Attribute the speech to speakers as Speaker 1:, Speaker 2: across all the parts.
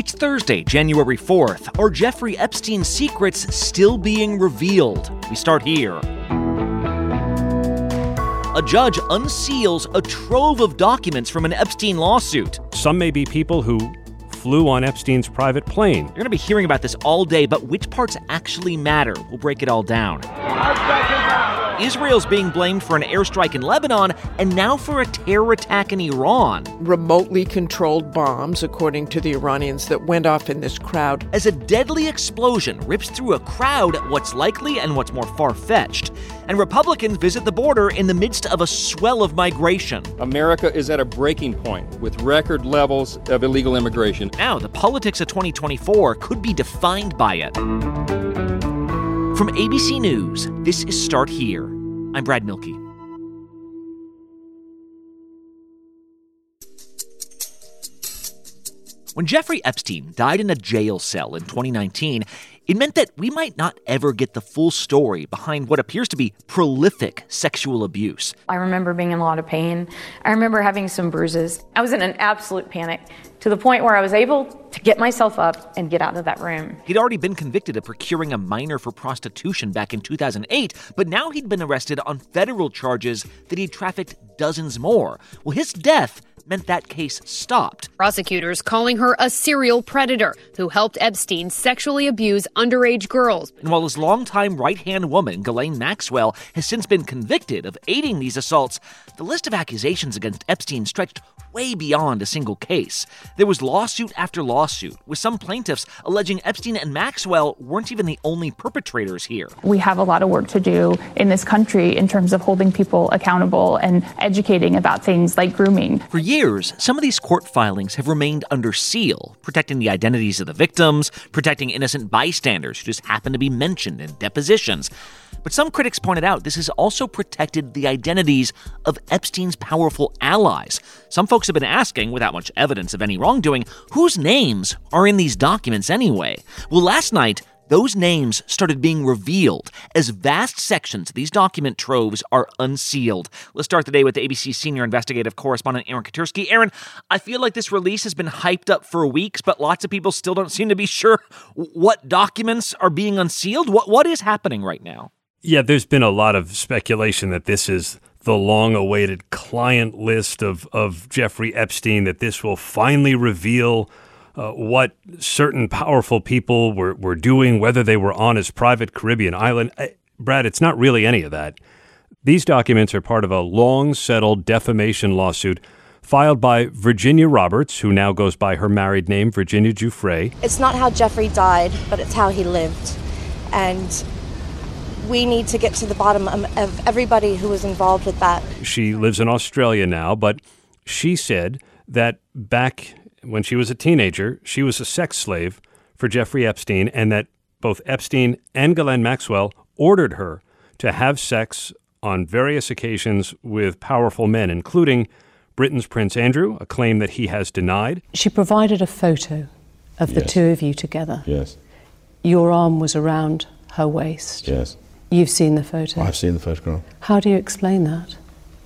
Speaker 1: It's Thursday, January 4th. Are Jeffrey Epstein's secrets still being revealed? We start here. A judge unseals a trove of documents from an Epstein lawsuit.
Speaker 2: Some may be people who flew on Epstein's private plane.
Speaker 1: You're going to be hearing about this all day, but which parts actually matter? We'll break it all down. Israel's being blamed for an airstrike in Lebanon and now for a terror attack in Iran.
Speaker 3: Remotely controlled bombs, according to the Iranians, that went off in this crowd.
Speaker 1: As a deadly explosion rips through a crowd, what's likely and what's more far fetched. And Republicans visit the border in the midst of a swell of migration.
Speaker 4: America is at a breaking point with record levels of illegal immigration.
Speaker 1: Now, the politics of 2024 could be defined by it. From ABC News, this is Start Here. I'm Brad Mielke. When Jeffrey Epstein died in a jail cell in 2019, it meant that we might not ever get the full story behind what appears to be prolific sexual abuse.
Speaker 5: I remember being in a lot of pain. I remember having some bruises. I was in an absolute panic to the point where I was able to get myself up and get out of that room.
Speaker 1: He'd already been convicted of procuring a minor for prostitution back in 2008, but now he'd been arrested on federal charges that he'd trafficked dozens more. Well, his death meant that case stopped.
Speaker 6: Prosecutors calling her a serial predator who helped Epstein sexually abuse underage girls.
Speaker 1: And while his longtime right hand woman, Ghislaine Maxwell, has since been convicted of aiding these assaults, the list of accusations against Epstein stretched way beyond a single case. There was lawsuit after lawsuit, with some plaintiffs alleging Epstein and Maxwell weren't even the only perpetrators here.
Speaker 7: We have a lot of work to do in this country in terms of holding people accountable and educating about things like grooming.
Speaker 1: For years, some of these court filings have remained under seal, protecting the identities of the victims, protecting innocent bystanders who just happen to be mentioned in depositions. But some critics pointed out this has also protected the identities of Epstein's powerful allies. Some folks have been asking, without much evidence of any wrongdoing, whose names are in these documents anyway? Well, last night, those names started being revealed as vast sections of these document troves are unsealed. Let's start the day with the ABC senior investigative correspondent Aaron Katersky. Aaron, I feel like this release has been hyped up for weeks, but lots of people still don't seem to be sure what documents are being unsealed. What what is happening right now?
Speaker 2: Yeah, there's been a lot of speculation that this is the long awaited client list of, of Jeffrey Epstein, that this will finally reveal uh, what certain powerful people were, were doing, whether they were on his private Caribbean island. I, Brad, it's not really any of that. These documents are part of a long settled defamation lawsuit filed by Virginia Roberts, who now goes by her married name, Virginia Giuffre.
Speaker 8: It's not how Jeffrey died, but it's how he lived. And we need to get to the bottom of everybody who was involved with that.
Speaker 2: She lives in Australia now, but she said that back when she was a teenager, she was a sex slave for Jeffrey Epstein, and that both Epstein and Ghislaine Maxwell ordered her to have sex on various occasions with powerful men, including Britain's Prince Andrew, a claim that he has denied.
Speaker 9: She provided a photo of the
Speaker 10: Yes.
Speaker 9: two of you together.
Speaker 10: Yes,
Speaker 9: Your arm was around her waist.
Speaker 10: yes.
Speaker 9: You've seen the photo.
Speaker 10: I've seen the photograph.
Speaker 9: How do you explain that?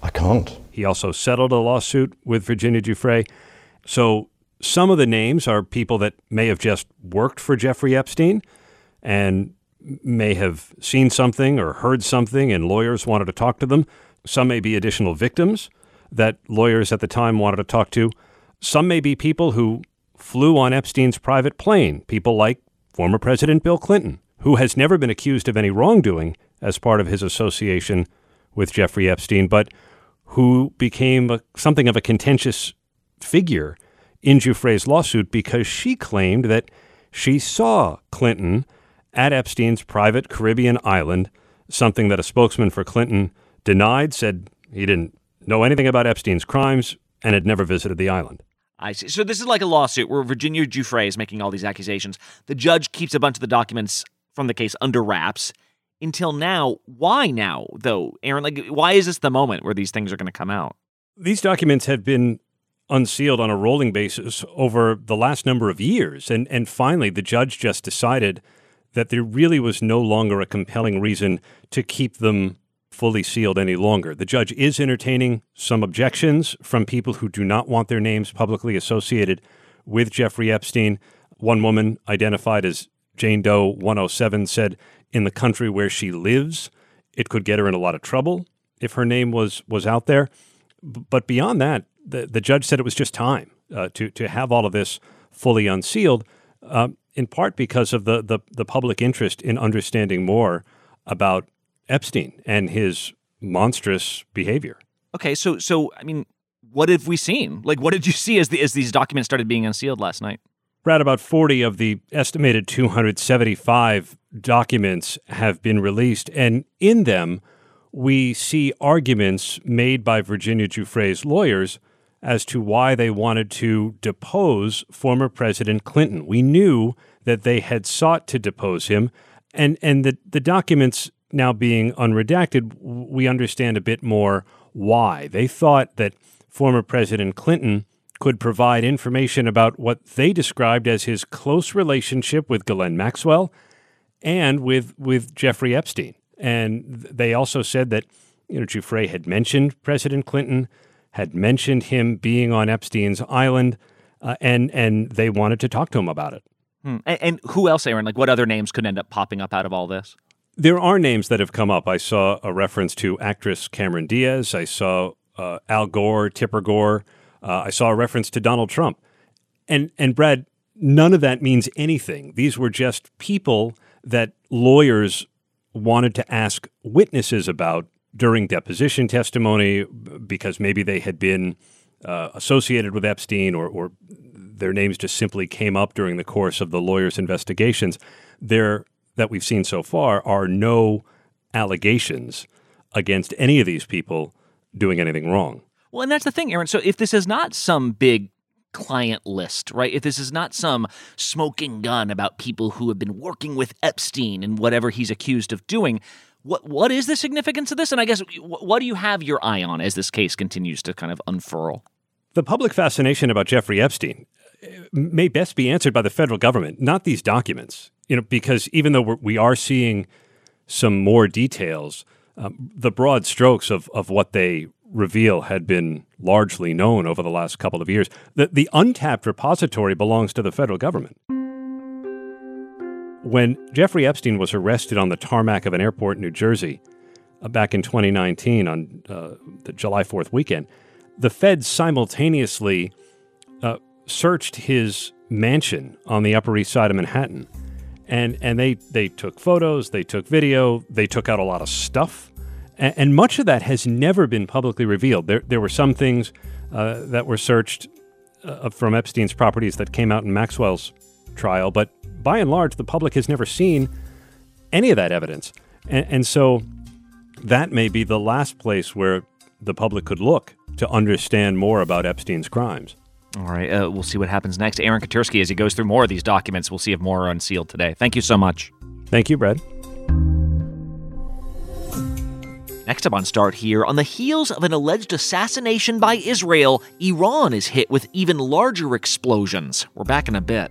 Speaker 10: I can't.
Speaker 2: He also settled a lawsuit with Virginia Giuffre. So some of the names are people that may have just worked for Jeffrey Epstein and may have seen something or heard something and lawyers wanted to talk to them. Some may be additional victims that lawyers at the time wanted to talk to. Some may be people who flew on Epstein's private plane, people like former President Bill Clinton, who has never been accused of any wrongdoing as part of his association with Jeffrey Epstein, but who became a, something of a contentious figure in Giuffre's lawsuit because she claimed that she saw Clinton at Epstein's private Caribbean island, something that a spokesman for Clinton denied, said he didn't know anything about Epstein's crimes and had never visited the island.
Speaker 1: I see. So this is like a lawsuit where Virginia Giuffre is making all these accusations. The judge keeps a bunch of the documents from the case under wraps until now. Why now, though, Aaron? Like, why is this the moment where these things are going to come out?
Speaker 2: These documents have been unsealed on a rolling basis over the last number of years. And, and finally, the judge just decided that there really was no longer a compelling reason to keep them fully sealed any longer. The judge is entertaining some objections from people who do not want their names publicly associated with Jeffrey Epstein. One woman, identified as Jane Doe 107, said in the country where she lives, it could get her in a lot of trouble if her name was was out there. But beyond that, the, the judge said it was just time uh, to to have all of this fully unsealed, uh, in part because of the, the the public interest in understanding more about Epstein and his monstrous behavior.
Speaker 1: Okay, so so I mean, what have we seen? Like, what did you see as the as these documents started being unsealed last night?
Speaker 2: Brad, about 40 of the estimated 275 documents have been released, and in them, we see arguments made by Virginia Giuffre's lawyers as to why they wanted to depose former President Clinton. We knew that they had sought to depose him, and, and the, the documents now being unredacted, we understand a bit more why. They thought that former President Clinton could provide information about what they described as his close relationship with Ghislaine Maxwell and with with Jeffrey Epstein. And they also said that you know Giuffre had mentioned President Clinton, had mentioned him being on Epstein's island, uh, and and they wanted to talk to him about it.
Speaker 1: Hmm. And, and who else, Aaron? Like, what other names could end up popping up out of all this?
Speaker 2: There are names that have come up. I saw a reference to actress Cameron Diaz. I saw uh, Al Gore, Tipper Gore. Uh, I saw a reference to Donald Trump. And and Brad, none of that means anything. These were just people that lawyers wanted to ask witnesses about during deposition testimony because maybe they had been uh, associated with Epstein or, or their names just simply came up during the course of the lawyers' investigations. There that we've seen so far are no allegations against any of these people doing anything wrong.
Speaker 1: Well, and that's the thing, Aaron. So if this is not some big client list, right? If this is not some smoking gun about people who have been working with Epstein and whatever he's accused of doing, what what is the significance of this? And I guess what do you have your eye on as this case continues to kind of unfurl?
Speaker 2: The public fascination about Jeffrey Epstein uh, may best be answered by the federal government, not these documents. You know, because even though we're, we are seeing some more details, um, the broad strokes of of what they reveal had been largely known over the last couple of years. The, the untapped repository belongs to the federal government. When Jeffrey Epstein was arrested on the tarmac of an airport in New Jersey uh, back in 2019 on uh, the July 4th weekend, the feds simultaneously uh, searched his mansion on the Upper East Side of Manhattan. And, and they, they took photos, they took video, they took out a lot of stuff and, and much of that has never been publicly revealed. There, there were some things uh, that were searched uh, from Epstein's properties that came out in Maxwell's trial, but by and large, the public has never seen any of that evidence. And, and so that may be the last place where the public could look to understand more about Epstein's crimes.
Speaker 1: All right, uh, we'll see what happens next. Aaron Katersky, as he goes through more of these documents, we'll see if more are unsealed today. Thank you so much.
Speaker 2: Thank you, Brad.
Speaker 1: Next up on Start Here, on the heels of an alleged assassination by Israel, Iran is hit with even larger explosions. We're back in a bit.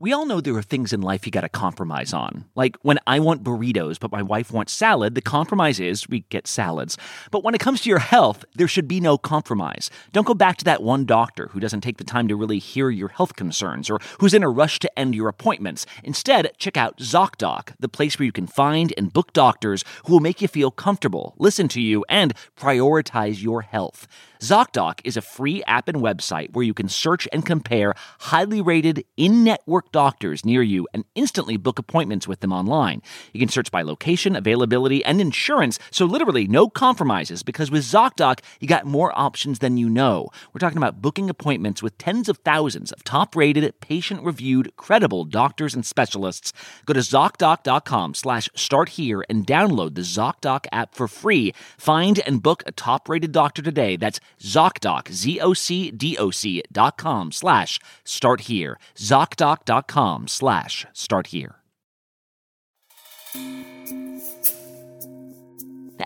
Speaker 1: We all know there are things in life you got to compromise on. Like when I want burritos, but my wife wants salad, the compromise is we get salads. But when it comes to your health, there should be no compromise. Don't go back to that one doctor who doesn't take the time to really hear your health concerns or who's in a rush to end your appointments. Instead, check out ZocDoc, the place where you can find and book doctors who will make you feel comfortable, listen to you, and prioritize your health. ZocDoc is a free app and website where you can search and compare highly rated in network doctors near you and instantly book appointments with them online. You can search by location, availability, and insurance, so literally no compromises because with ZocDoc, you got more options than you know. We're talking about booking appointments with tens of thousands of top rated, patient reviewed, credible doctors and specialists. Go to ZocDoc.com slash start here and download the ZocDoc app for free. Find and book a top rated doctor today. That's ZocDoc, Z-O-C-D-O-C dot com slash start here. ZocDoc.com slash start here.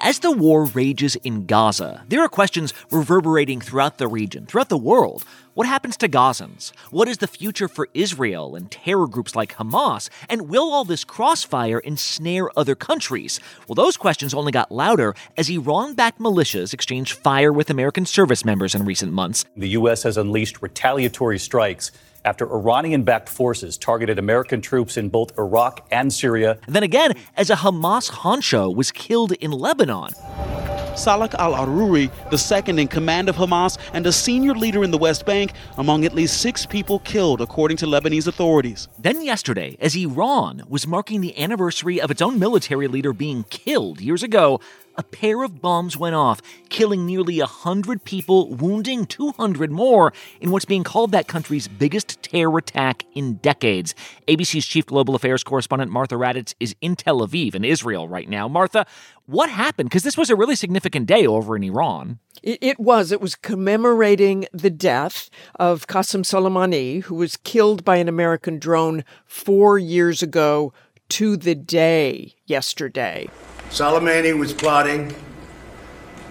Speaker 1: As the war rages in Gaza, there are questions reverberating throughout the region, throughout the world. What happens to Gazans? What is the future for Israel and terror groups like Hamas? And will all this crossfire ensnare other countries? Well, those questions only got louder as Iran backed militias exchanged fire with American service members in recent months.
Speaker 10: The U.S. has unleashed retaliatory strikes after Iranian backed forces targeted American troops in both Iraq and Syria.
Speaker 1: Then again, as a Hamas honcho was killed in Lebanon.
Speaker 11: Saleh al Aruri, the second in command of Hamas and a senior leader in the West Bank, among at least six people killed, according to Lebanese authorities.
Speaker 1: Then yesterday, as Iran was marking the anniversary of its own military leader being killed years ago, a pair of bombs went off, killing nearly 100 people, wounding 200 more in what's being called that country's biggest terror attack in decades. ABC's chief global affairs correspondent Martha Raddatz is in Tel Aviv, in Israel, right now. Martha, what happened? Because this was a really significant day over in Iran.
Speaker 3: It, was. It was commemorating the death of Qasem Soleimani, who was killed by an American drone four years ago to the day yesterday.
Speaker 12: Soleimani was plotting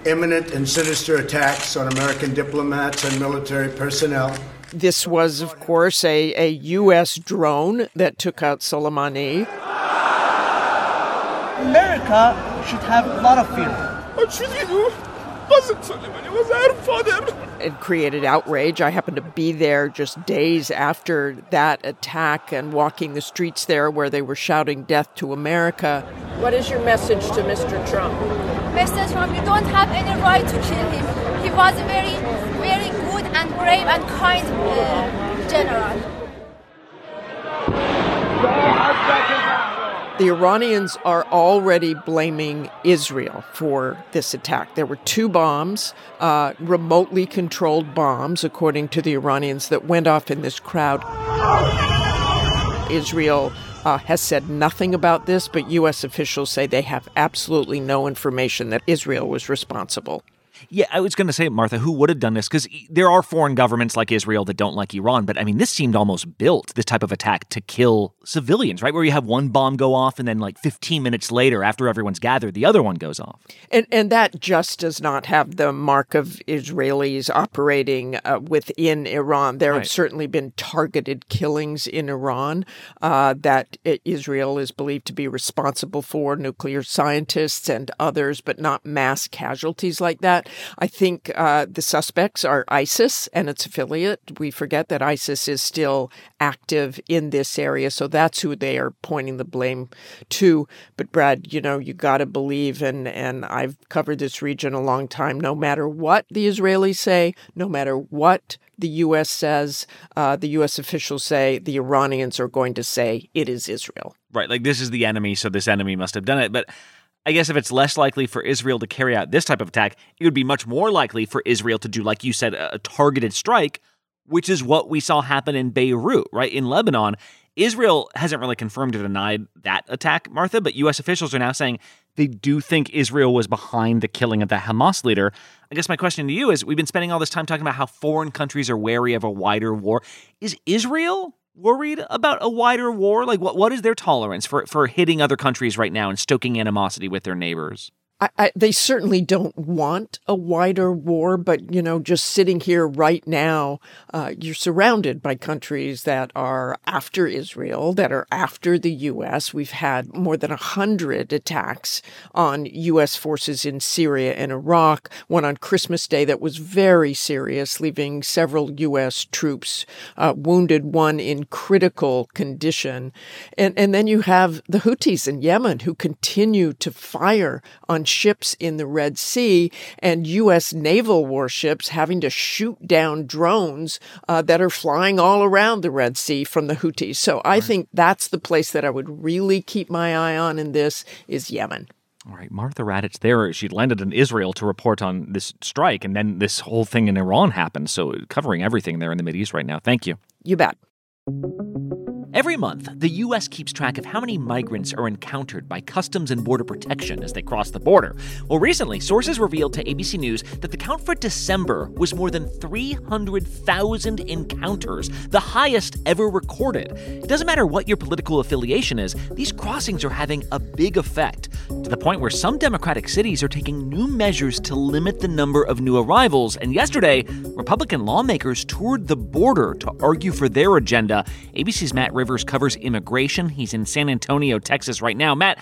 Speaker 12: imminent and sinister attacks on American diplomats and military personnel.
Speaker 3: This was, of course, a, a U.S. drone that took out Soleimani.
Speaker 13: America should have a lot of fear.
Speaker 3: It created outrage. I happened to be there just days after that attack and walking the streets there where they were shouting death to America. What is your message to Mr. Trump?
Speaker 14: Mr. Trump, you don't have any right to kill him. He was a very, very good and brave and kind uh, general.
Speaker 3: The Iranians are already blaming Israel for this attack. There were two bombs, uh, remotely controlled bombs, according to the Iranians, that went off in this crowd. Israel uh, has said nothing about this, but U.S. officials say they have absolutely no information that Israel was responsible.
Speaker 1: Yeah, I was going to say, Martha, who would have done this? Because there are foreign governments like Israel that don't like Iran, but I mean, this seemed almost built, this type of attack, to kill civilians, right? Where you have one bomb go off, and then like 15 minutes later, after everyone's gathered, the other one goes off.
Speaker 3: And, and that just does not have the mark of Israelis operating uh, within Iran. There right. have certainly been targeted killings in Iran uh, that Israel is believed to be responsible for, nuclear scientists and others, but not mass casualties like that. I think uh, the suspects are ISIS and its affiliate. We forget that ISIS is still active in this area, so that's who they are pointing the blame to. But Brad, you know, you got to believe, and and I've covered this region a long time. No matter what the Israelis say, no matter what the U.S. says, uh, the U.S. officials say, the Iranians are going to say it is Israel.
Speaker 1: Right, like this is the enemy, so this enemy must have done it, but. I guess if it's less likely for Israel to carry out this type of attack, it would be much more likely for Israel to do, like you said, a targeted strike, which is what we saw happen in Beirut, right? In Lebanon. Israel hasn't really confirmed or denied that attack, Martha, but U.S. officials are now saying they do think Israel was behind the killing of the Hamas leader. I guess my question to you is we've been spending all this time talking about how foreign countries are wary of a wider war. Is Israel worried about a wider war? Like, what what is their tolerance for for hitting other countries right now and stoking animosity with their neighbors?
Speaker 3: I, I, they certainly don't want a wider war, but you know, just sitting here right now, uh, you're surrounded by countries that are after Israel, that are after the U.S. We've had more than a hundred attacks on U.S. forces in Syria and Iraq. One on Christmas Day that was very serious, leaving several U.S. troops uh, wounded, one in critical condition, and and then you have the Houthis in Yemen who continue to fire on ships in the Red Sea and U.S. naval warships having to shoot down drones uh, that are flying all around the Red Sea from the Houthis. So I think that's the place that I would really keep my eye on in this is Yemen.
Speaker 1: All right, Martha Raddatz there. She landed in Israel to report on this strike, and then this whole thing in Iran happened. So, covering everything there in the East right now. Thank you.
Speaker 3: You bet.
Speaker 1: Every month, the U.S. keeps track of how many migrants are encountered by Customs and Border Protection as they cross the border. Well, recently, sources revealed to ABC News that the count for December was more than 300,000 encounters, the highest ever recorded. It doesn't matter what your political affiliation is, these crossings are having a big effect, to the point where some Democratic cities are taking new measures to limit the number of new arrivals. And yesterday, Republican lawmakers toured the border to argue for their agenda. ABC's Matt Rivers covers immigration. He's in San Antonio, Texas right now. Matt,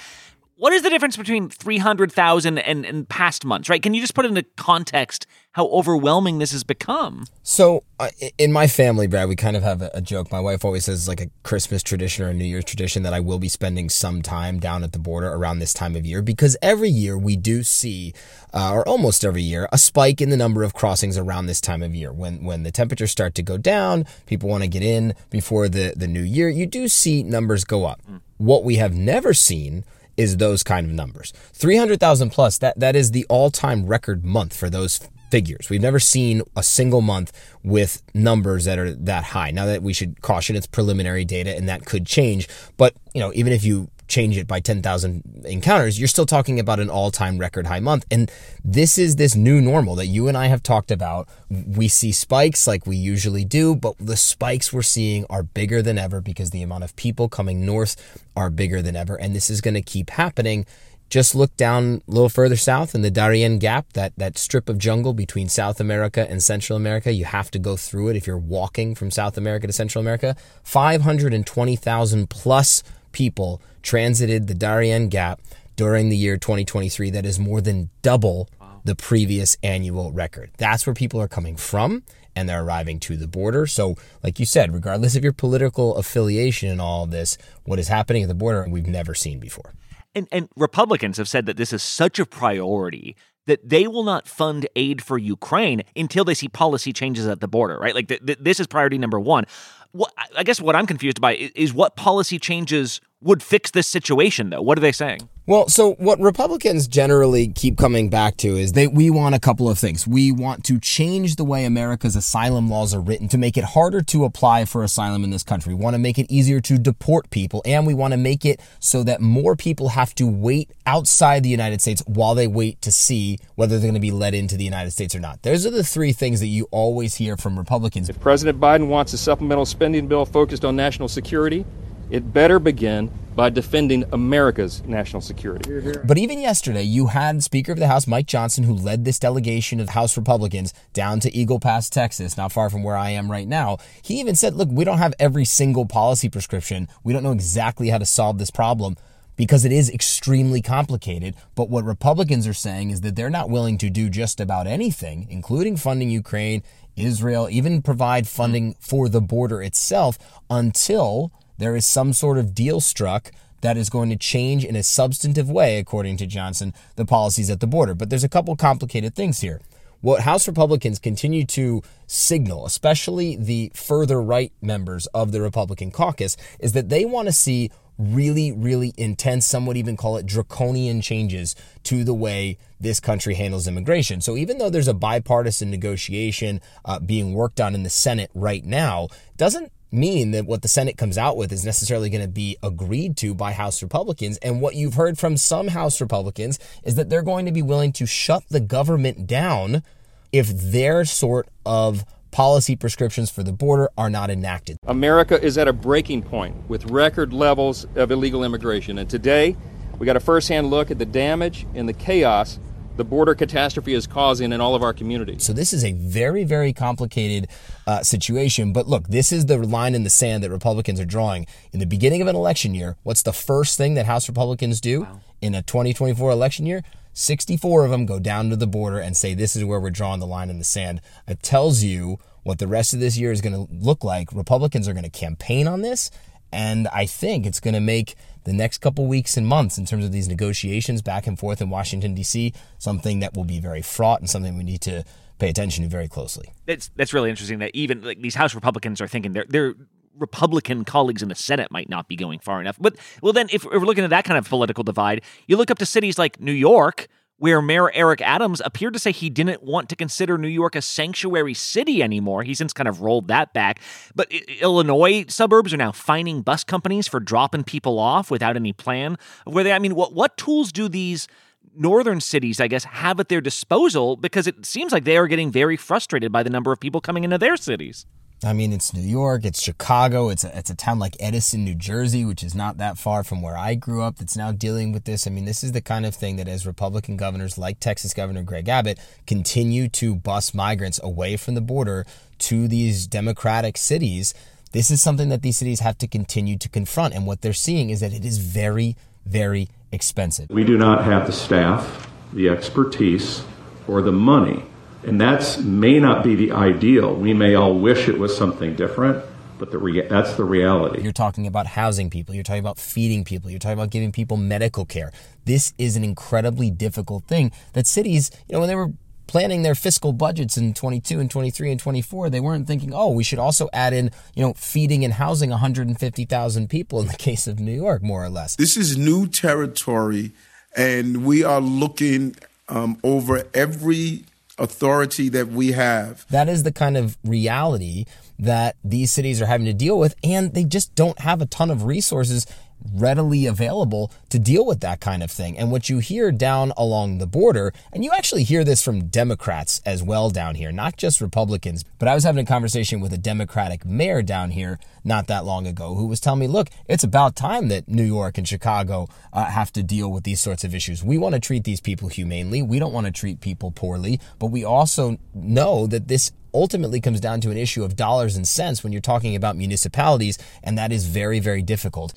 Speaker 1: what is the difference between 300,000 and, and past months, right? Can you just put into context how overwhelming this has become?
Speaker 15: So, uh, in my family, Brad, we kind of have a, a, joke. My wife always says, like a Christmas tradition or a New Year's tradition, that I will be spending some time down at the border around this time of year because every year we do see, uh, or almost every year, a spike in the number of crossings around this time of year. When when the temperatures start to go down, people want to get in before the, the new year, you do see numbers go up. Mm. What we have never seen is those kind of numbers. 300,000 plus, that, that is the all time record month for those figures. We've never seen a single month with numbers that are that high. Now that we should caution it's preliminary data and that could change, but you know, even if you change it by 10,000 encounters, you're still talking about an all time record high month. And this is this new normal that you and I have talked about. We see spikes like we usually do, but the spikes we're seeing are bigger than ever because the amount of people coming north are bigger than ever. And this is going to keep happening. Just look down a little further south in the Darien Gap, that, that strip of jungle between South America and Central America. You have to go through it if you're walking from South America to Central America. 520,000 plus people transited the Darien Gap during the year 2023. That is more than double the previous annual record. That's where people are coming from and they're arriving to the border. So, like you said, regardless of your political affiliation and all of this, what is happening at the border, we've never seen before.
Speaker 1: And, and Republicans have said that this is such a priority that they will not fund aid for Ukraine until they see policy changes at the border, right? Like, th- th- this is priority number one. What, I guess what I'm confused by is, is what policy changes would fix this situation, though. What are they saying?
Speaker 15: Well, so what Republicans generally keep coming back to is they we want a couple of things. We want to change the way America's asylum laws are written to make it harder to apply for asylum in this country. We want to make it easier to deport people, and we want to make it so that more people have to wait outside the United States while they wait to see whether they're going to be let into the United States or not. Those are the three things that you always hear from Republicans.
Speaker 4: If President Biden wants a supplemental spending bill focused on national security, it better begin by defending America's national security.
Speaker 15: But even yesterday, you had Speaker of the House Mike Johnson, who led this delegation of House Republicans down to Eagle Pass, Texas, not far from where I am right now. He even said, Look, we don't have every single policy prescription. We don't know exactly how to solve this problem because it is extremely complicated. But what Republicans are saying is that they're not willing to do just about anything, including funding Ukraine, Israel, even provide funding for the border itself until there is some sort of deal struck that is going to change in a substantive way, according to Johnson, the policies at the border. But there's a couple complicated things here. What House Republicans continue to signal, especially the further right members of the Republican caucus, is that they want to see really, really intense, some would even call it draconian changes to the way this country handles immigration. So even though there's a bipartisan negotiation uh, being worked on in the Senate right now, doesn't mean that what the Senate comes out with is necessarily going to be agreed to by House Republicans. And what you've heard from some House Republicans is that they're going to be willing to shut the government down if their sort of policy prescriptions for the border are not enacted.
Speaker 4: America is at a breaking point with record levels of illegal immigration. And today, We got a firsthand look at the damage and the chaos the border catastrophe is causing in all of our communities.
Speaker 15: So this is a very, very complicated uh, situation. But look, this is the line in the sand that Republicans are drawing. In the beginning of an election year, what's the first thing that House Republicans do wow. in a 2024 election year? 64 of them go down to the border and say, this is where we're drawing the line in the sand. It tells you what the rest of this year is going to look like. Republicans are going to campaign on this. And I think it's going to make the next couple weeks and months in terms of these negotiations back and forth in Washington, D.C., something that will be very fraught and something we need to pay attention to very closely.
Speaker 1: That's, that's really interesting that even like these House Republicans are thinking they're, they're Republican colleagues in the Senate might not be going far enough. But, well, then if we're looking at that kind of political divide, you look up to cities like New York, where Mayor Eric Adams appeared to say he didn't want to consider New York a sanctuary city anymore. He since kind of rolled that back. But Illinois suburbs are now fining bus companies for dropping people off without any plan of where they. I mean, what what tools do these northern cities, I guess, have at their disposal? Because it seems like they are getting very frustrated by the number of people coming into their cities.
Speaker 15: I mean, it's New York, it's Chicago, it's a, it's a town like Edison, New Jersey, which is not that far from where I grew up, that's now dealing with this. I mean, this is the kind of thing that as Republican governors like Texas Governor Greg Abbott continue to bus migrants away from the border to these Democratic cities, this is something that these cities have to continue to confront. And what they're seeing is that it is very, very expensive.
Speaker 16: We do not have the staff, the expertise, or the money and that may not be the ideal. We may all wish it was something different, but the rea- that's the reality.
Speaker 15: You're talking about housing people, you're talking about feeding people, you're talking about giving people medical care. This is an incredibly difficult thing that cities, you know, when they were planning their fiscal budgets in 22 and 23 and 24 they weren't thinking oh we should also add in you know feeding and housing 150,000 people in the case of New York more or less
Speaker 17: this is new territory and we are looking um, over every authority that we have.
Speaker 15: That is the kind of reality that these cities are having to deal with, and they just don't have a ton of resources readily available to deal with that kind of thing. And what you hear down along the border, and you actually hear this from Democrats as well down here, not just Republicans, but I was having a conversation with a Democratic mayor down here not that long ago who was telling me, look, it's about time that New York and Chicago uh, have to deal with these sorts of issues. We want to treat these people humanely. We don't want to treat people poorly, but we also know that this ultimately comes down to an issue of dollars and cents when you're talking about municipalities, and that is very, very difficult.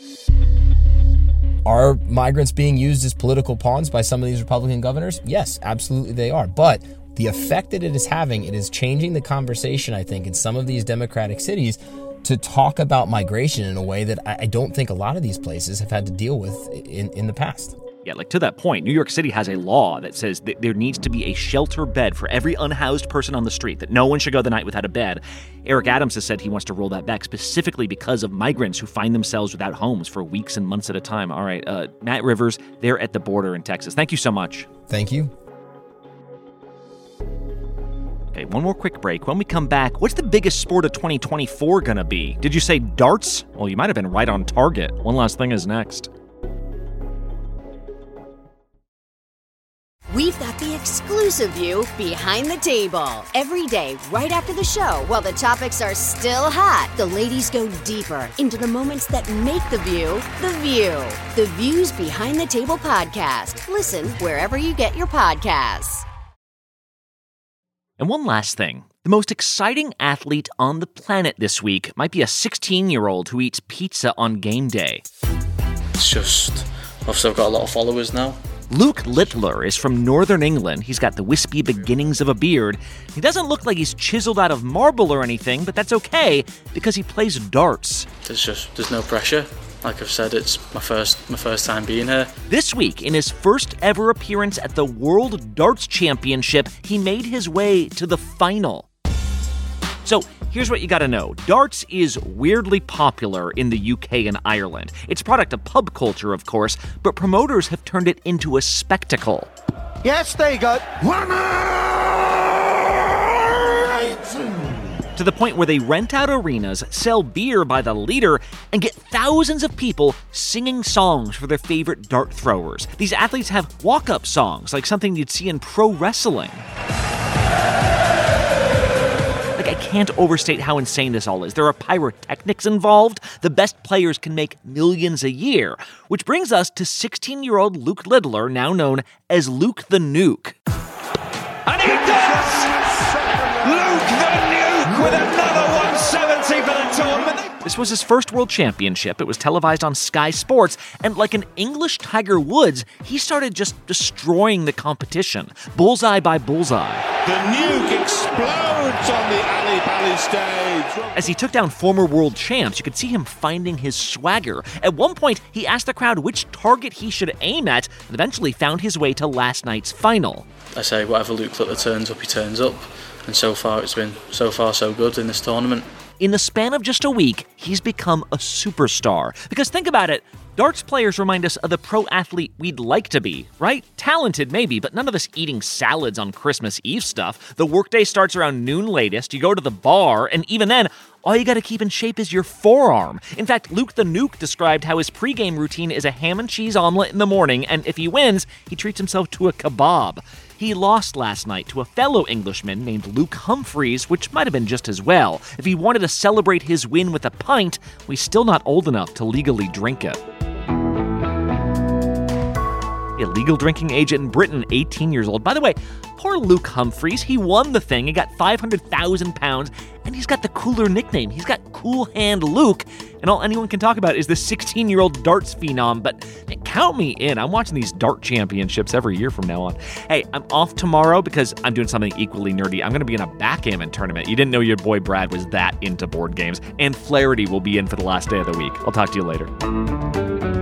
Speaker 15: Are migrants being used as political pawns by some of these Republican governors? Yes, absolutely they are. But the effect that it is having, it is changing the conversation, I think, in some of these Democratic cities to talk about migration in a way that I don't think a lot of these places have had to deal with in, in the past.
Speaker 1: Yeah, like to that point, New York City has a law that says that there needs to be a shelter bed for every unhoused person on the street, that no one should go the night without a bed. Eric Adams has said he wants to roll that back specifically because of migrants who find themselves without homes for weeks and months at a time. All right, uh, Matt Rivers, they're at the border in Texas. Thank you so much.
Speaker 15: Thank you.
Speaker 1: Okay, one more quick break. When we come back, what's the biggest sport of 2024 going to be? Did you say darts? Well, you might have been right on target. One last thing is next.
Speaker 18: Exclusive view behind the table. Every day, right after the show, while the topics are still hot, the ladies go deeper into the moments that make the view the view. The Views Behind the Table podcast. Listen wherever you get your podcasts.
Speaker 1: And one last thing. The most exciting athlete on the planet this week might be a 16 year old who eats pizza on game day.
Speaker 19: It's just, obviously, I've got a lot of followers now
Speaker 1: Luke Littler is from northern England. He's got the wispy beginnings of a beard. He doesn't look like he's chiseled out of marble or anything, but that's okay because he plays darts.
Speaker 19: There's just there's no pressure. Like I've said, it's my first my first time being here.
Speaker 1: This week, in his first ever appearance at the World Darts Championship, he made his way to the final. Here's what you gotta know darts is weirdly popular in the UK and Ireland. It's a product of pub culture, of course, but promoters have turned it into a spectacle.
Speaker 20: Yes, there you go.
Speaker 1: To the point where they rent out arenas, sell beer by the liter, and get thousands of people singing songs for their favorite dart throwers. These athletes have walk up songs, like something you'd see in pro wrestling can't overstate how insane this all is. There are pyrotechnics involved. The best players can make millions a year. Which brings us to 16 year old Luke Littler, now known as Luke the Nuke.
Speaker 20: And he does! Luke the Nuke with another 170 for the tournament.
Speaker 1: This was his first world championship. It was televised on Sky Sports, and like an English Tiger Woods, he started just destroying the competition, bullseye by bullseye.
Speaker 20: The nuke explodes on the Ali stage.
Speaker 1: As he took down former world champs, you could see him finding his swagger. At one point, he asked the crowd which target he should aim at, and eventually found his way to last night's final.
Speaker 19: I say whatever Luke Littler turns up, he turns up, and so far it's been so far so good in this tournament.
Speaker 1: In the span of just a week, he's become a superstar. Because think about it, darts players remind us of the pro athlete we'd like to be, right? Talented, maybe, but none of us eating salads on Christmas Eve stuff. The workday starts around noon latest, you go to the bar, and even then, all you gotta keep in shape is your forearm. In fact, Luke the Nuke described how his pregame routine is a ham and cheese omelet in the morning, and if he wins, he treats himself to a kebab. He lost last night to a fellow Englishman named Luke Humphries, which might have been just as well. If he wanted to celebrate his win with a pint, we're still not old enough to legally drink it. Illegal drinking age in Britain, 18 years old. By the way, poor Luke Humphries, he won the thing and got 500,000 pounds, and he's got the cooler nickname. He's got Cool Hand Luke, and all anyone can talk about is the 16 year old darts phenom. But count me in. I'm watching these dart championships every year from now on. Hey, I'm off tomorrow because I'm doing something equally nerdy. I'm going to be in a backgammon tournament. You didn't know your boy Brad was that into board games, and Flaherty will be in for the last day of the week. I'll talk to you later.